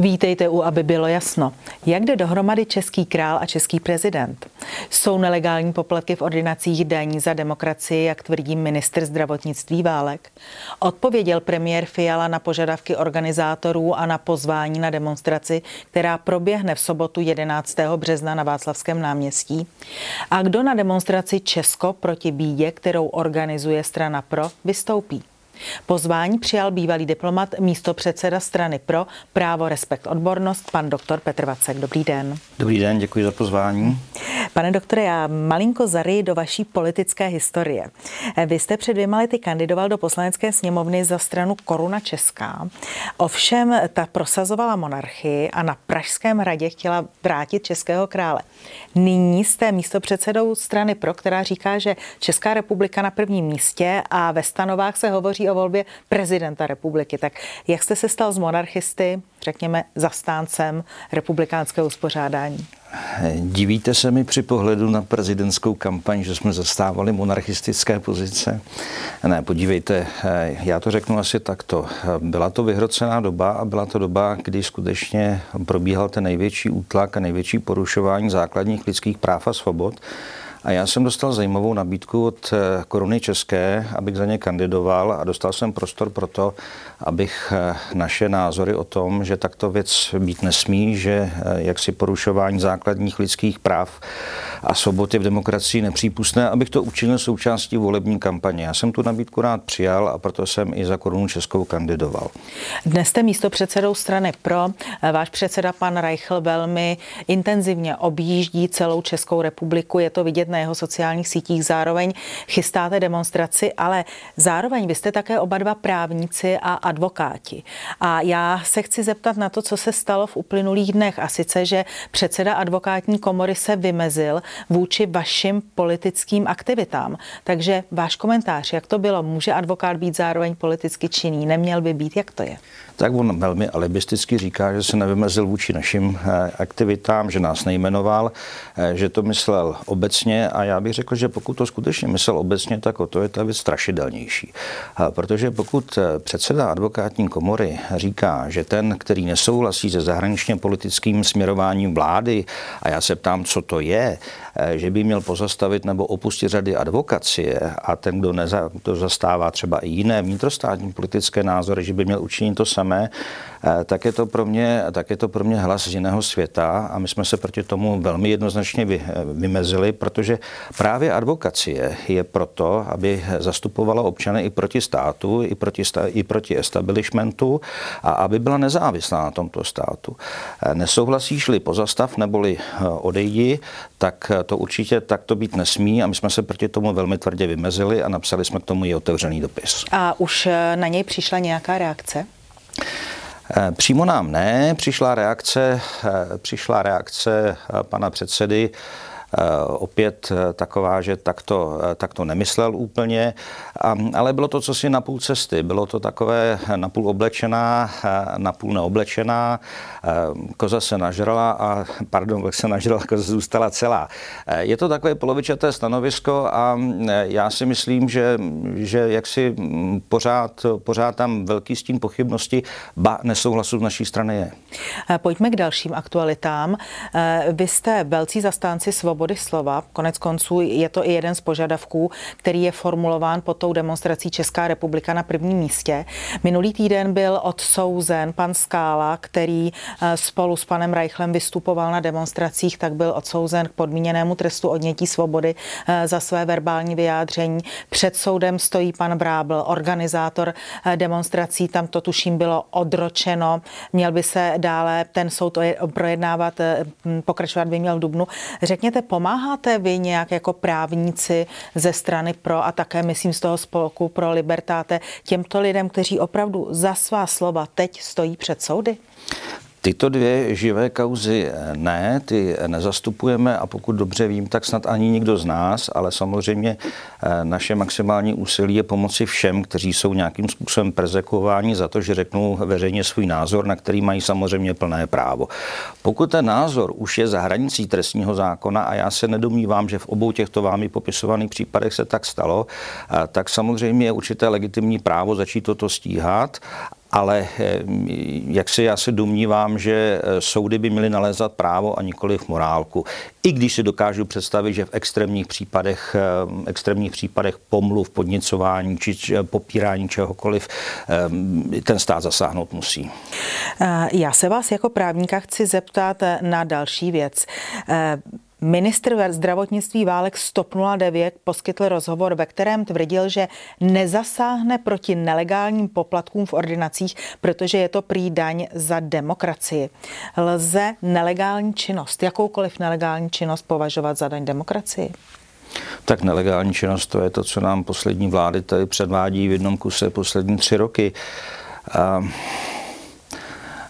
Vítejte u, aby bylo jasno. Jak jde dohromady český král a český prezident? Jsou nelegální poplatky v ordinacích daní za demokracii, jak tvrdí ministr zdravotnictví Válek? Odpověděl premiér Fiala na požadavky organizátorů a na pozvání na demonstraci, která proběhne v sobotu 11. března na Václavském náměstí? A kdo na demonstraci Česko proti bídě, kterou organizuje strana PRO, vystoupí? Pozvání přijal bývalý diplomat místo předseda strany pro právo, respekt, odbornost, pan doktor Petr Vacek. Dobrý den. Dobrý den, děkuji za pozvání. Pane doktore, já malinko zary do vaší politické historie. Vy jste před dvěma lety kandidoval do poslanecké sněmovny za stranu Koruna Česká. Ovšem ta prosazovala monarchii a na Pražském hradě chtěla vrátit českého krále. Nyní jste místo předsedou strany pro, která říká, že Česká republika na prvním místě a ve stanovách se hovoří o volbě prezidenta republiky. Tak jak jste se stal z monarchisty, řekněme, zastáncem republikánského uspořádání? Divíte se mi při pohledu na prezidentskou kampaň, že jsme zastávali monarchistické pozice? Ne, podívejte, já to řeknu asi takto. Byla to vyhrocená doba a byla to doba, kdy skutečně probíhal ten největší útlak a největší porušování základních lidských práv a svobod. A já jsem dostal zajímavou nabídku od eh, Koruny České, abych za ně kandidoval a dostal jsem prostor pro to, abych eh, naše názory o tom, že takto věc být nesmí, že eh, jaksi porušování základních lidských práv a svobod je v demokracii nepřípustné, abych to učinil součástí volební kampaně. Já jsem tu nabídku rád přijal a proto jsem i za Korunu Českou kandidoval. Dnes jste místo předsedou strany PRO. Váš předseda pan Reichl velmi intenzivně objíždí celou Českou republiku. Je to vidět na jeho sociálních sítích. Zároveň chystáte demonstraci, ale zároveň vy jste také oba dva právníci a advokáti. A já se chci zeptat na to, co se stalo v uplynulých dnech. A sice, že předseda advokátní komory se vymezil vůči vašim politickým aktivitám. Takže váš komentář, jak to bylo? Může advokát být zároveň politicky činný? Neměl by být? Jak to je? Tak on velmi alibisticky říká, že se nevymezil vůči našim eh, aktivitám, že nás nejmenoval, eh, že to myslel obecně a já bych řekl, že pokud to skutečně myslel obecně, tak o to je ta věc strašidelnější. Protože pokud eh, předseda advokátní komory říká, že ten, který nesouhlasí se zahraničně politickým směrováním vlády, a já se ptám, co to je, že by měl pozastavit nebo opustit řady advokacie a ten, kdo, neza, kdo zastává třeba i jiné vnitrostátní politické názory, že by měl učinit to samé, Eh, tak je to pro mě, tak je to pro mě hlas z jiného světa a my jsme se proti tomu velmi jednoznačně vy, eh, vymezili, protože právě advokacie je proto, aby zastupovala občany i proti státu, i proti, i proti establishmentu a aby byla nezávislá na tomto státu. Eh, nesouhlasíš-li pozastav neboli odejdi, tak to určitě takto být nesmí a my jsme se proti tomu velmi tvrdě vymezili a napsali jsme k tomu i otevřený dopis. A už na něj přišla nějaká reakce? Eh, přímo nám ne, přišla reakce, eh, přišla reakce eh, pana předsedy opět eh, taková, že tak to, eh, tak to nemyslel úplně, ale bylo to co si na půl cesty. Bylo to takové napůl oblečená, napůl neoblečená. Koza se nažrala a, pardon, jak se nažrala, koza zůstala celá. Je to takové polovičaté stanovisko a já si myslím, že, že jaksi pořád, pořád tam velký stín pochybnosti, ba nesouhlasu z naší strany je. Pojďme k dalším aktualitám. Vy jste velcí zastánci svobody svobody slova. Konec konců je to i jeden z požadavků, který je formulován pod tou demonstrací Česká republika na prvním místě. Minulý týden byl odsouzen pan Skála, který eh, spolu s panem Reichlem vystupoval na demonstracích, tak byl odsouzen k podmíněnému trestu odnětí svobody eh, za své verbální vyjádření. Před soudem stojí pan Brábl, organizátor eh, demonstrací, tam to tuším bylo odročeno. Měl by se dále ten soud projednávat, pokračovat by měl v Dubnu. Řekněte, Pomáháte vy nějak jako právníci ze strany pro a také myslím z toho spolku pro Libertáte těmto lidem, kteří opravdu za svá slova teď stojí před soudy? Tyto dvě živé kauzy eh, ne, ty nezastupujeme a pokud dobře vím, tak snad ani nikdo z nás, ale samozřejmě eh, naše maximální úsilí je pomoci všem, kteří jsou nějakým způsobem prezekuováni za to, že řeknou veřejně svůj názor, na který mají samozřejmě plné právo. Pokud ten názor už je za hranicí trestního zákona a já se nedomývám, že v obou těchto vámi popisovaných případech se tak stalo, eh, tak samozřejmě je určité legitimní právo začít toto stíhat ale jak se já se domnívám, že soudy by měly nalézat právo a nikoliv morálku. I když si dokážu představit, že v extrémních případech, extrémních případech pomluv, podnicování či popírání čehokoliv ten stát zasáhnout musí. Já se vás jako právníka chci zeptat na další věc. Ministr zdravotnictví Válek Stop 09 poskytl rozhovor, ve kterém tvrdil, že nezasáhne proti nelegálním poplatkům v ordinacích, protože je to prý daň za demokracii. Lze nelegální činnost, jakoukoliv nelegální činnost považovat za daň demokracii? Tak nelegální činnost to je to, co nám poslední vlády tady předvádí v jednom kuse poslední tři roky. Uh,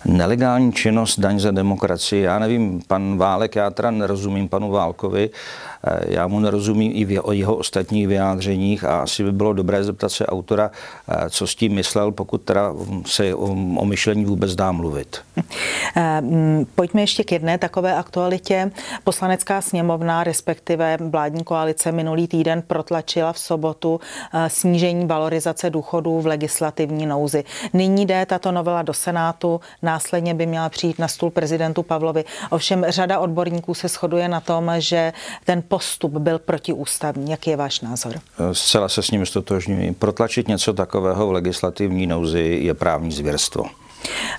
Nelegální činnost, daň za demokracii. Já nevím, pan Válek, já teda nerozumím panu Válkovi, já mu nerozumím i o jeho ostatních vyjádřeních a asi by bylo dobré zeptat se autora, eh, co s tím myslel, pokud teda se o, o myšlení vůbec dá mluvit. Eh, mm, pojďme ještě k jedné takové aktualitě. Poslanecká sněmovna, respektive vládní koalice minulý týden protlačila v sobotu snížení valorizace důchodů v legislativní nouzi. Nyní jde tato novela do Senátu, následně by měla přijít na stůl prezidentu Pavlovi. Ovšem řada odborníků se shoduje na tom, že ten postup byl protiústavní. Jaký je váš názor? Zcela se s ním stotožňuji. Protlačit něco takového v legislativní nouzi je právní zvěrstvo.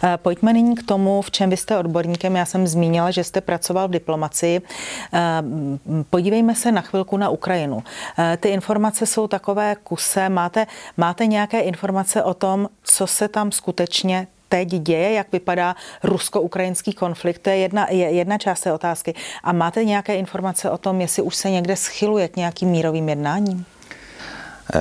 Eh, pojďme nyní k tomu, v čem vy jste odborníkem. Já jsem zmínila, že jste pracoval v diplomacii. Eh, podívejme se na chvilku na Ukrajinu. Ty informace jsou takové kuse. Máte, máte nějaké informace o tom, co se tam skutečně teď děje, jak vypadá rusko-ukrajinský konflikt. To je jedna, je jedna část té otázky. A máte nějaké informace o tom, jestli už se někde schyluje k nějakým mírovým jednáním?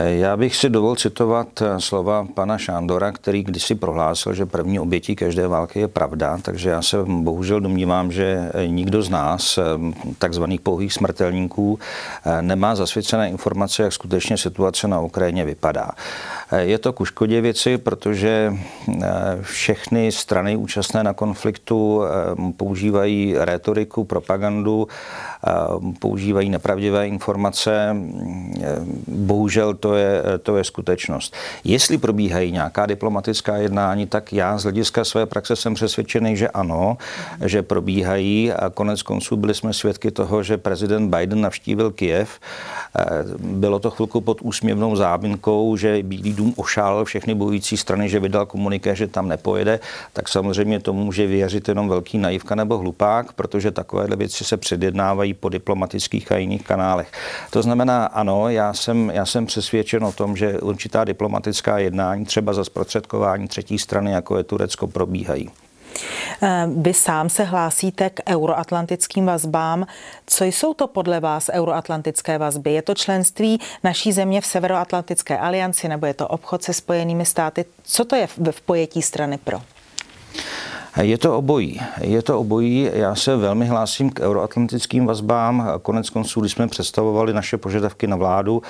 Já bych si dovol citovat slova pana Šándora, který kdysi prohlásil, že první obětí každé války je pravda, takže já se bohužel domnívám, že nikdo z nás, takzvaných pouhých smrtelníků, nemá zasvěcené informace, jak skutečně situace na Ukrajině vypadá. Je to ku škodě věci, protože všechny strany účastné na konfliktu používají retoriku, propagandu, používají nepravdivé informace. Bohužel to je, to je skutečnost. Jestli probíhají nějaká diplomatická jednání, tak já z hlediska své praxe jsem přesvědčený, že ano, že probíhají a konec konců byli jsme svědky toho, že prezident Biden navštívil Kiev. Bylo to chvilku pod úsměvnou záminkou, že Bílý dům ošál všechny bojující strany, že vydal komuniké, že tam nepojede, tak samozřejmě to může věřit jenom velký naivka nebo hlupák, protože takovéhle věci se předjednávají po diplomatických a jiných kanálech. To znamená, ano, já jsem, já jsem přesvědčen o tom, že určitá diplomatická jednání, třeba za zprostředkování třetí strany, jako je Turecko, probíhají. Vy sám se hlásíte k euroatlantickým vazbám. Co jsou to podle vás euroatlantické vazby? Je to členství naší země v Severoatlantické alianci nebo je to obchod se spojenými státy? Co to je v pojetí strany pro? Je to obojí. Je to obojí. Já se velmi hlásím k euroatlantickým vazbám. Konec konců, když jsme představovali naše požadavky na vládu,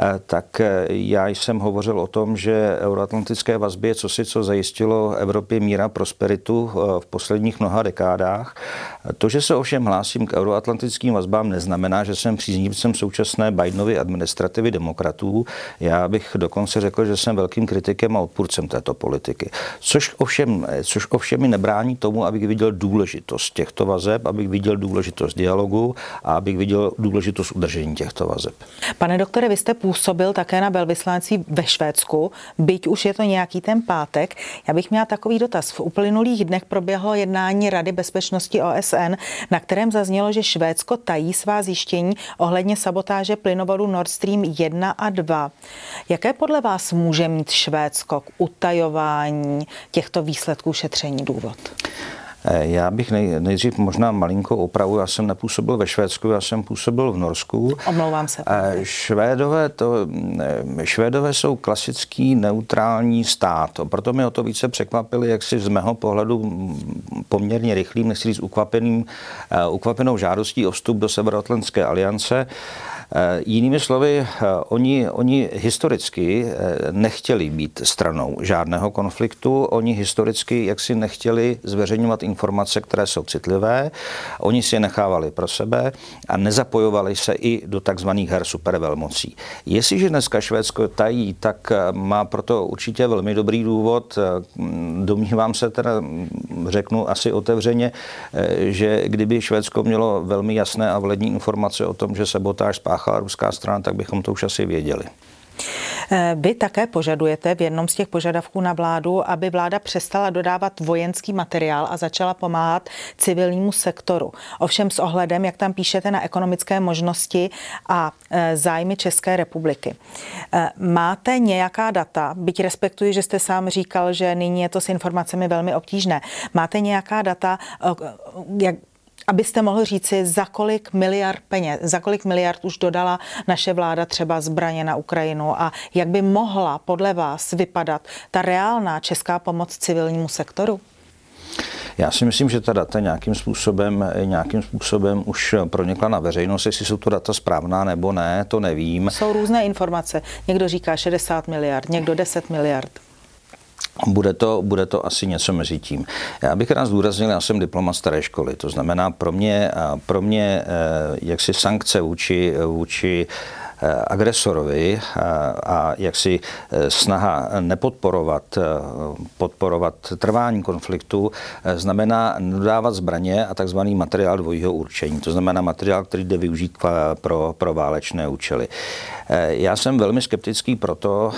eh, tak eh, já jsem hovořil o tom, že euroatlantické vazby je cosi, co zajistilo Evropě míra prosperitu eh, v posledních mnoha dekádách. To, že se ovšem hlásím k euroatlantickým vazbám, neznamená, že jsem příznivcem současné Bidenovy administrativy demokratů. Já bych dokonce řekl, že jsem velkým kritikem a odpůrcem této politiky. Což ovšem, což ovšem mi nebrání tomu, abych viděl důležitost těchto vazeb, abych viděl důležitost dialogu a abych viděl důležitost udržení těchto vazeb. Pane doktore, vy jste působil také na velvyslanectví ve Švédsku, byť už je to nějaký ten pátek. Já bych měla takový dotaz. V uplynulých dnech proběhlo jednání Rady bezpečnosti OSN, na kterém zaznělo, že Švédsko tají svá zjištění ohledně sabotáže plynovodu Nord Stream 1 a 2. Jaké podle vás může mít Švédsko k utajování těchto výsledků šetření důvod? Život? Eh, já bych nej, nejdřív možná malinkou opravu. Já jsem nepůsobil ve Švédsku, já jsem působil v Norsku. Omlouvám se. Eh, Švédové, to, eh, Švédové jsou klasický neutrální stát. Proto mě o to více překvapili, jak si z mého pohledu poměrně rychlým, nechci říct ukvapeným, ukvapenou žádostí o vstup do Severoatlantské aliance. Eh, jinými slovy, eh, oni, oni historicky eh, nechtěli být stranou žádného konfliktu, oni historicky jaksi nechtěli zveřejňovat informace, které jsou citlivé. Oni si je nechávali pro sebe a nezapojovali se i do takzvaných her supervelmocí. Jestliže dneska Švédsko tají, tak má proto určitě velmi dobrý důvod. Domnívám se teda, řeknu asi otevřeně, že kdyby Švédsko mělo velmi jasné a vlední informace o tom, že sabotáž spáchala ruská strana, tak bychom to už asi věděli. Eh, vy také požadujete v jednom z těch požadavků na vládu, aby vláda přestala dodávat vojenský materiál a začala pomáhat civilnímu sektoru. Ovšem s ohledem, jak tam píšete, na ekonomické možnosti a eh, zájmy České republiky. Eh, máte nějaká data, byť respektuji, že jste sám říkal, že nyní je to s informacemi velmi obtížné. Máte nějaká data, jak, abyste mohl říci, za kolik miliard peněz, za kolik miliard už dodala naše vláda třeba zbraně na Ukrajinu a jak by mohla podle vás vypadat ta reálná česká pomoc civilnímu sektoru? Já si myslím, že ta data nějakým způsobem, nějakým způsobem už pronikla na veřejnost. Jestli jsou to data správná nebo ne, to nevím. Jsou různé informace. Někdo říká 60 miliard, někdo 10 miliard. Bude to, bude to asi něco mezi tím. Já bych rád zdůraznil, já jsem diplomat staré školy, to znamená pro mě, pro mě eh, jaksi sankce vůči, vůči Eh, agresorovi eh, a jaksi eh, snaha nepodporovat podporovat trvání konfliktu znamená dodávat zbraně a takzvaný materiál dvojího určení. To znamená materiál, který jde využít pro, pro válečné účely. Já jsem velmi skeptický proto,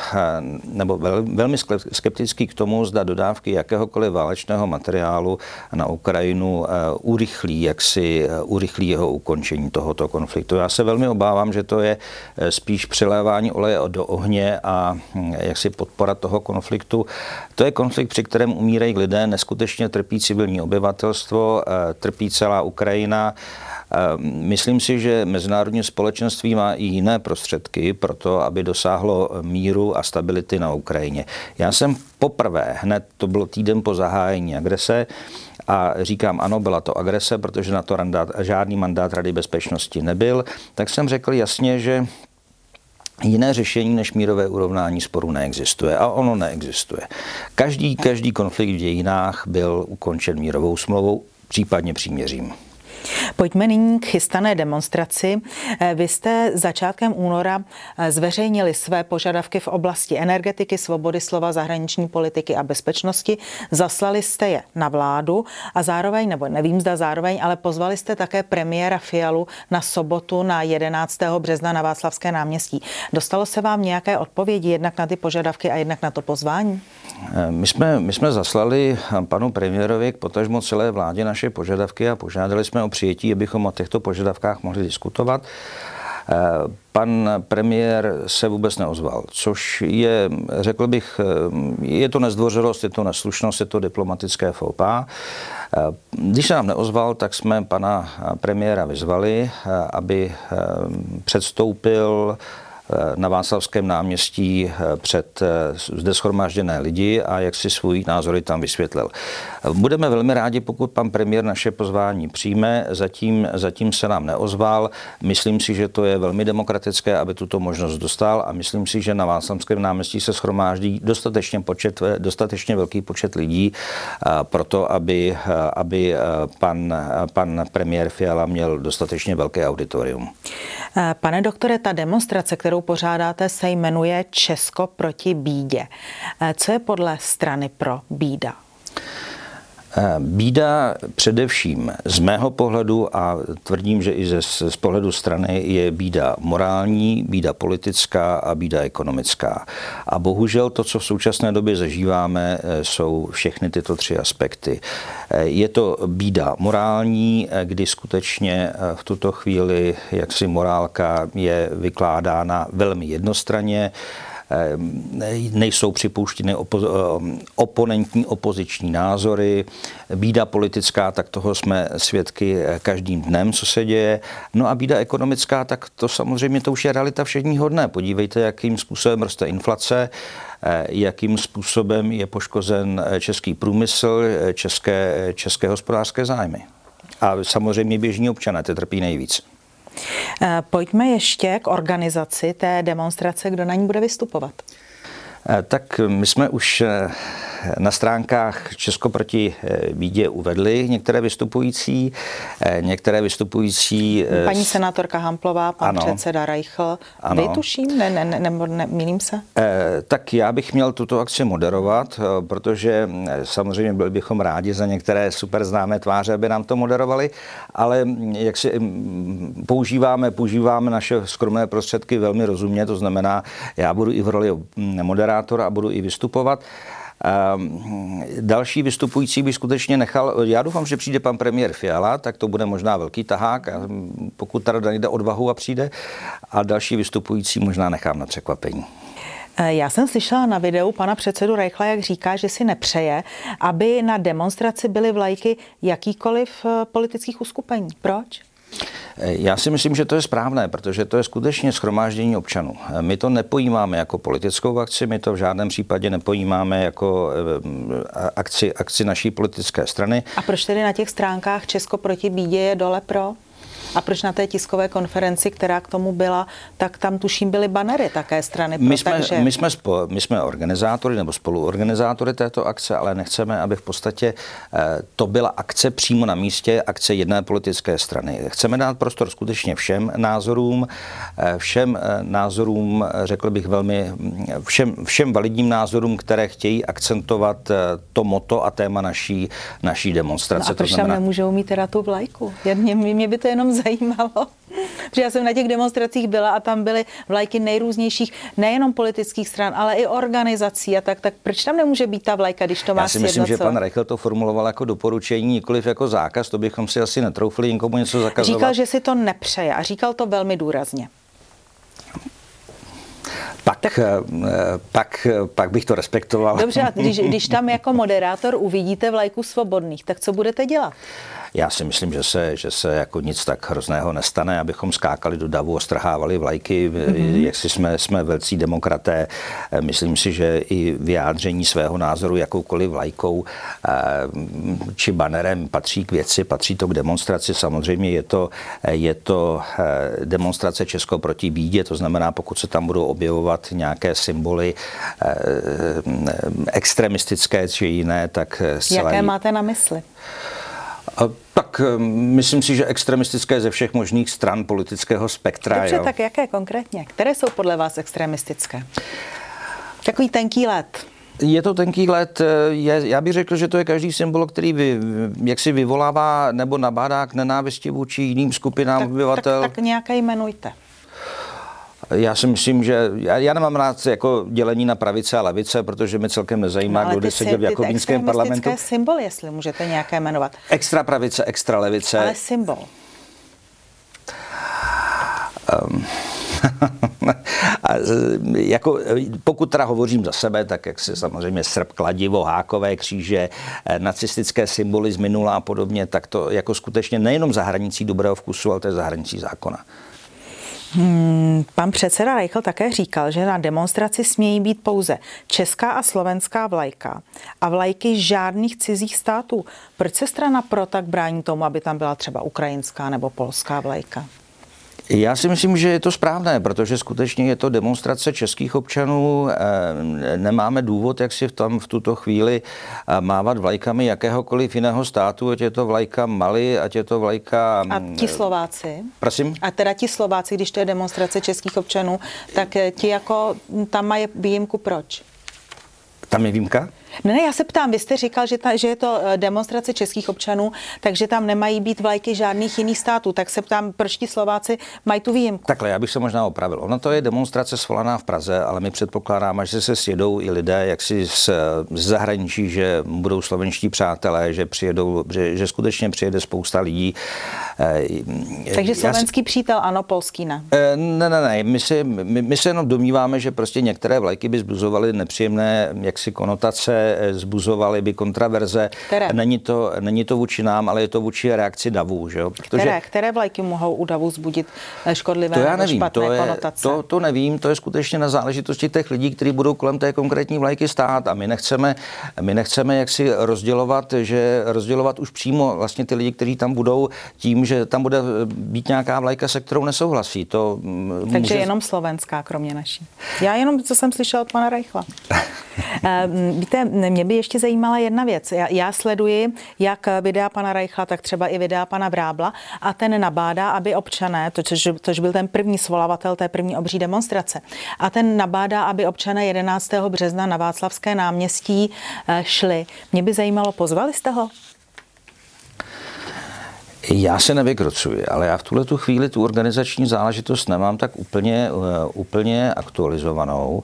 nebo velmi skeptický k tomu, zda dodávky jakéhokoliv válečného materiálu na Ukrajinu urychlí, jak si urychlí jeho ukončení tohoto konfliktu. Já se velmi obávám, že to je Eh, spíš přilévání oleje do ohně a hm, jaksi podpora toho konfliktu. To je konflikt, při kterém umírají lidé, neskutečně trpí civilní obyvatelstvo, eh, trpí celá Ukrajina. Eh, myslím si, že mezinárodní společenství má i jiné prostředky pro to, aby dosáhlo míru a stability na Ukrajině. Já jsem poprvé, hned to bylo týden po zahájení agrese, a říkám, ano, byla to agrese, protože na to randát, žádný mandát Rady bezpečnosti nebyl, tak jsem řekl jasně, že Jiné řešení než mírové urovnání sporu neexistuje a ono neexistuje. Každý, každý konflikt v dějinách byl ukončen mírovou smlouvou, případně příměřím. Pojďme nyní k chystané demonstraci. Eh, vy jste začátkem února eh, zveřejnili své požadavky v oblasti energetiky, svobody slova, zahraniční politiky a bezpečnosti. Zaslali jste je na vládu a zároveň, nebo nevím, zda zároveň, ale pozvali jste také premiéra Fialu na sobotu na 11. března na Václavské náměstí. Dostalo se vám nějaké odpovědi jednak na ty požadavky a jednak na to pozvání? Eh, my jsme, my jsme zaslali panu premiérovi potažmo celé vládě naše požadavky a požádali jsme o přijetí, abychom o těchto požadavkách mohli diskutovat. Eh, pan premiér se vůbec neozval, což je, řekl bych, eh, je to nezdvořilost, je to neslušnost, je to diplomatické foupa. Když se nám neozval, tak jsme pana premiéra vyzvali, aby předstoupil Eh, na Václavském náměstí eh, před eh, zde schromážděné lidi a jak si svůj názory tam vysvětlil. Budeme velmi rádi, pokud pan premiér naše pozvání přijme. Zatím, zatím se nám neozval. Myslím si, že to je velmi demokratické, aby tuto možnost dostal a myslím si, že na Václavském náměstí se schromáždí dostatečně, počet, dostatečně velký počet lidí pro to, aby, aby pan, pan premiér Fiala měl dostatečně velké auditorium. Pane doktore, ta demonstrace, kterou pořádáte, se jmenuje Česko proti bídě. Co je podle strany pro bída? Eh, bída především z mého pohledu a tvrdím, že i ze, z pohledu strany je bída morální, bída politická a bída ekonomická. A bohužel to, co v současné době zažíváme, eh, jsou všechny tyto tři aspekty. Eh, je to bída morální, kdy skutečně v tuto chvíli jaksi morálka je vykládána velmi jednostranně nejsou připouštěny opo- eh, oponentní opoziční názory, bída politická, tak toho jsme svědky eh, každým dnem, co se děje. No a bída ekonomická, tak to samozřejmě to už je realita všedního dne. Podívejte, jakým způsobem roste inflace, jakým způsobem je poškozen český průmysl, české, české hospodářské zájmy. A samozřejmě běžní občané, ty trpí nejvíc. Eh, pojďme ještě k organizaci té demonstrace, kdo na ní bude vystupovat. Eh, tak my jsme už eh, na stránkách Česko proti bídě uvedli některé vystupující, některé vystupující... Paní senátorka Hamplová, pan ano, předseda Reichl. Ano. Vy tuším, ne, ne, ne, ne, ne milím se? Tak já bych měl tuto akci moderovat, protože samozřejmě byli bychom rádi za některé super známé tváře, aby nám to moderovali, ale jak si používáme, používáme naše skromné prostředky velmi rozumně, to znamená, já budu i v roli moderátora a budu i vystupovat. Um, další vystupující by skutečně nechal, já doufám, že přijde pan premiér Fiala, tak to bude možná velký tahák, pokud teda najde odvahu a přijde, a další vystupující možná nechám na překvapení. Eh, já jsem slyšela na videu pana předsedu Reichla, jak říká, že si nepřeje, aby na demonstraci byly vlajky jakýkoliv eh, politických uskupení. Proč? Eh, já si myslím, že to je správné, protože to je skutečně schromáždění občanů. My to nepojímáme jako politickou akci, my to v žádném případě nepojímáme jako akci, akci naší politické strany. A proč tedy na těch stránkách Česko proti bídě je dole pro? A proč na té tiskové konferenci, která k tomu byla, tak tam tuším byly banery také strany. Pro, my, jsme, takže... my, jsme spo, my jsme organizátory nebo spoluorganizátory této akce, ale nechceme, aby v podstatě eh, to byla akce přímo na místě, akce jedné politické strany. Chceme dát prostor skutečně všem názorům, eh, všem eh, názorům, řekl bych velmi, všem, všem validním názorům, které chtějí akcentovat to moto a téma naší, naší demonstrace. No a proč to znamená... tam nemůžou mít teda tu vlajku? Mě, mě by to jenom zajímalo. Protože já jsem na těch demonstracích byla a tam byly vlajky nejrůznějších, nejenom politických stran, ale i organizací a tak. Tak proč tam nemůže být ta vlajka, když to má Já si myslím, že pan Reichel to formuloval jako doporučení, nikoliv jako zákaz, to bychom si asi netroufli nikomu něco zakazovat. Říkal, že si to nepřeje a říkal to velmi důrazně. Pak, tak, eh, pak, pak bych to respektoval. Dobře, a když, když tam jako moderátor uvidíte vlajku svobodných, tak co budete dělat? Já si myslím, že se, že se jako nic tak hrozného nestane, abychom skákali do davu a strhávali vlajky, mm-hmm. jak si jsme, jsme velcí demokraté. Myslím si, že i vyjádření svého názoru jakoukoliv vlajkou eh, či banerem patří k věci, patří to k demonstraci. Samozřejmě je to, je to eh, demonstrace Česko proti bídě, to znamená, pokud se tam budou objevovat nějaké symboly eh, extremistické či jiné, tak... Jaké máte na mysli? A tak eh, myslím si, že extremistické ze všech možných stran politického spektra. Dobře, jo. tak jaké konkrétně? Které jsou podle vás extremistické? Takový tenký let. Je to tenký let, eh, je, já bych řekl, že to je každý symbol, který vy, jak si vyvolává nebo nabádá k nenávisti vůči jiným skupinám tak, obyvatel. Tak, tak nějaké jmenujte. Já si myslím, že já, já nemám rád jako dělení na pravice a levice, protože mi celkem nezajímá, no, kdo seděl v Jakobínském parlamentu. symbol, jestli můžete nějaké jmenovat. Extra pravice, extra levice. Ale symbol. Um, a jako, pokud teda hovořím za sebe, tak jak se samozřejmě srp, kladivo, hákové kříže, eh, nacistické symboly z minula a podobně, tak to jako skutečně nejenom za hranicí dobrého vkusu, ale to je za hranicí zákona. Hmm, pan předseda Reichl také říkal, že na demonstraci smějí být pouze česká a slovenská vlajka a vlajky žádných cizích států. Proč se strana pro tak brání tomu, aby tam byla třeba ukrajinská nebo polská vlajka? Já si myslím, že je to správné, protože skutečně je to demonstrace českých občanů. Eh, nemáme důvod, jak si tam v tuto chvíli eh, mávat vlajkami jakéhokoliv jiného státu, ať je to vlajka Mali, ať je to vlajka... A mm, ti Slováci? Prosím? A teda ti Slováci, když to je demonstrace českých občanů, tak eh, ti jako tam mají výjimku proč? Tam je výjimka? Ne, ne, já se ptám, vy jste říkal, že, ta, že je to eh, demonstrace českých občanů, takže tam nemají být vlajky žádných jiných států. Tak se ptám, proč ti Slováci mají tu výjimku? Takhle, já bych se možná opravil. Ono to je demonstrace svolaná v Praze, ale my předpokládáme, že se sjedou i lidé jaksi z, z zahraničí, že budou slovenští přátelé, že přijedou, že, že skutečně přijede spousta lidí. Eh, takže slovenský si, přítel, ano, polský ne. Eh, ne, ne, ne. My, si, my, my se jenom domníváme, že prostě některé vlajky by zbuzovaly nepříjemné jaksi konotace zbuzovaly by kontraverze. Které? Není to, není to vůči nám, ale je to vůči reakci davů. Že jo? Protože, které, které vlajky mohou u davů zbudit eh, škodlivé to já nevím, špatné to je, konotace? To, to nevím, to je skutečně na záležitosti těch lidí, kteří budou kolem té konkrétní vlajky stát a my nechceme, my nechceme jaksi rozdělovat, že rozdělovat už přímo vlastně ty lidi, kteří tam budou tím, že tam bude být nějaká vlajka, se kterou nesouhlasí. To mm, Takže může... jenom slovenská, kromě naší. Já jenom, co jsem slyšel od pana Reichla. Ehm, víte, mě by ještě zajímala jedna věc. Já, já sleduji jak videa pana Reichla, tak třeba i videa pana Vrábla a ten nabádá, aby občané, to, což, což byl ten první svolavatel té první obří demonstrace, a ten nabádá, aby občané 11. března na Václavské náměstí eh, šli. Mě by zajímalo, pozvali jste ho? Já se nevykrocuji, ale já v tuhle tu chvíli tu organizační záležitost nemám tak úplně, uh, úplně aktualizovanou.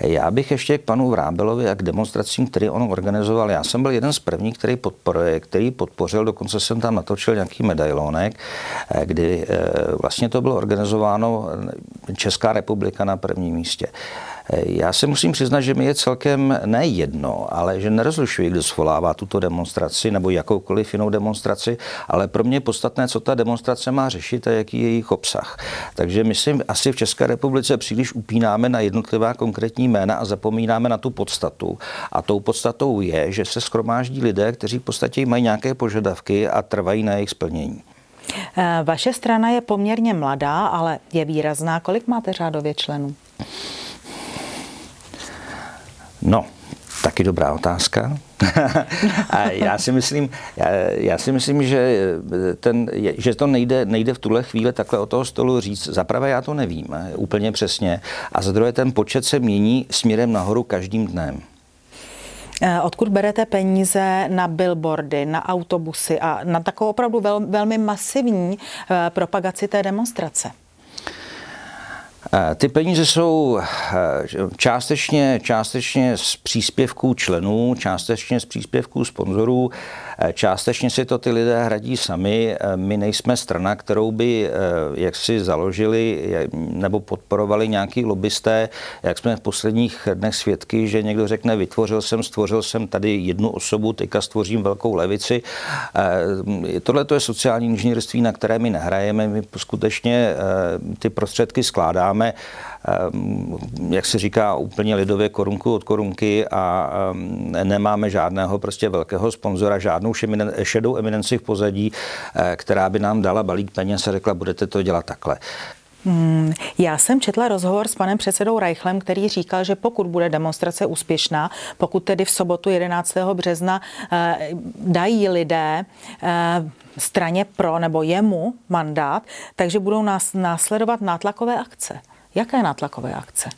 Já bych ještě k panu Vrábelovi a k demonstracím, který on organizoval. Já jsem byl jeden z prvních, který, podporuje, který podpořil, dokonce jsem tam natočil nějaký medailonek, eh, kdy eh, vlastně to bylo organizováno Česká republika na prvním místě. Já se musím přiznat, že mi je celkem ne jedno, ale že nerozlišuji, kdo svolává tuto demonstraci nebo jakoukoliv jinou demonstraci, ale pro mě je podstatné, co ta demonstrace má řešit a jaký je jejich obsah. Takže myslím, asi v České republice příliš upínáme na jednotlivá konkrétní jména a zapomínáme na tu podstatu. A tou podstatou je, že se skromáždí lidé, kteří v podstatě mají nějaké požadavky a trvají na jejich splnění. Eh, vaše strana je poměrně mladá, ale je výrazná. Kolik máte řádově členů? No, taky dobrá otázka. a já si myslím, já, já si myslím, že, ten, že to nejde, nejde v tuhle chvíli takhle o toho stolu říct. Za já to nevím eh, úplně přesně. A za druhé ten počet se mění směrem nahoru každým dnem. Eh, odkud berete peníze na billboardy, na autobusy a na takovou opravdu vel, velmi masivní eh, propagaci té demonstrace? Eh, ty peníze jsou eh, částečně, částečně z příspěvků členů, částečně z příspěvků sponzorů, částečně si to ty lidé hradí sami. My nejsme strana, kterou by jaksi založili nebo podporovali nějaký lobbysté, jak jsme v posledních dnech svědky, že někdo řekne, vytvořil jsem, stvořil jsem tady jednu osobu, teďka stvořím velkou levici. Tohle to je sociální inženýrství, na které my nehrajeme. My skutečně ty prostředky skládáme jak se říká úplně lidově, korunku od korunky a nemáme žádného prostě velkého sponzora, žádnou šedou eminenci v pozadí, eh, která by nám dala balík peněz a řekla, budete to dělat takhle. Hmm, já jsem četla rozhovor s panem předsedou Reichlem, který říkal, že pokud bude demonstrace úspěšná, pokud tedy v sobotu 11. března eh, dají lidé eh, straně pro nebo jemu mandát, takže budou nás následovat nátlakové akce. Jaké nátlakové akce?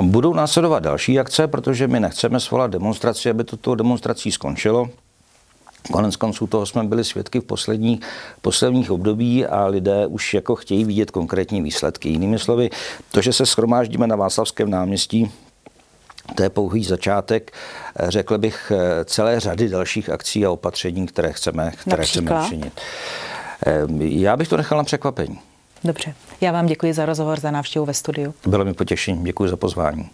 Budou následovat další akce, protože my nechceme svolat demonstraci, aby toto demonstrací skončilo. Konec konců toho jsme byli svědky v posledních, posledních období a lidé už jako chtějí vidět konkrétní výsledky. Jinými slovy, to, že se schromáždíme na Václavském náměstí, to je pouhý začátek, řekl bych, celé řady dalších akcí a opatření, které chceme, které chceme učinit. Já bych to nechal na překvapení. Dobře. Já vám děkuji za rozhovor, za návštěvu ve studiu. Bylo mi potěšení. Děkuji za pozvání.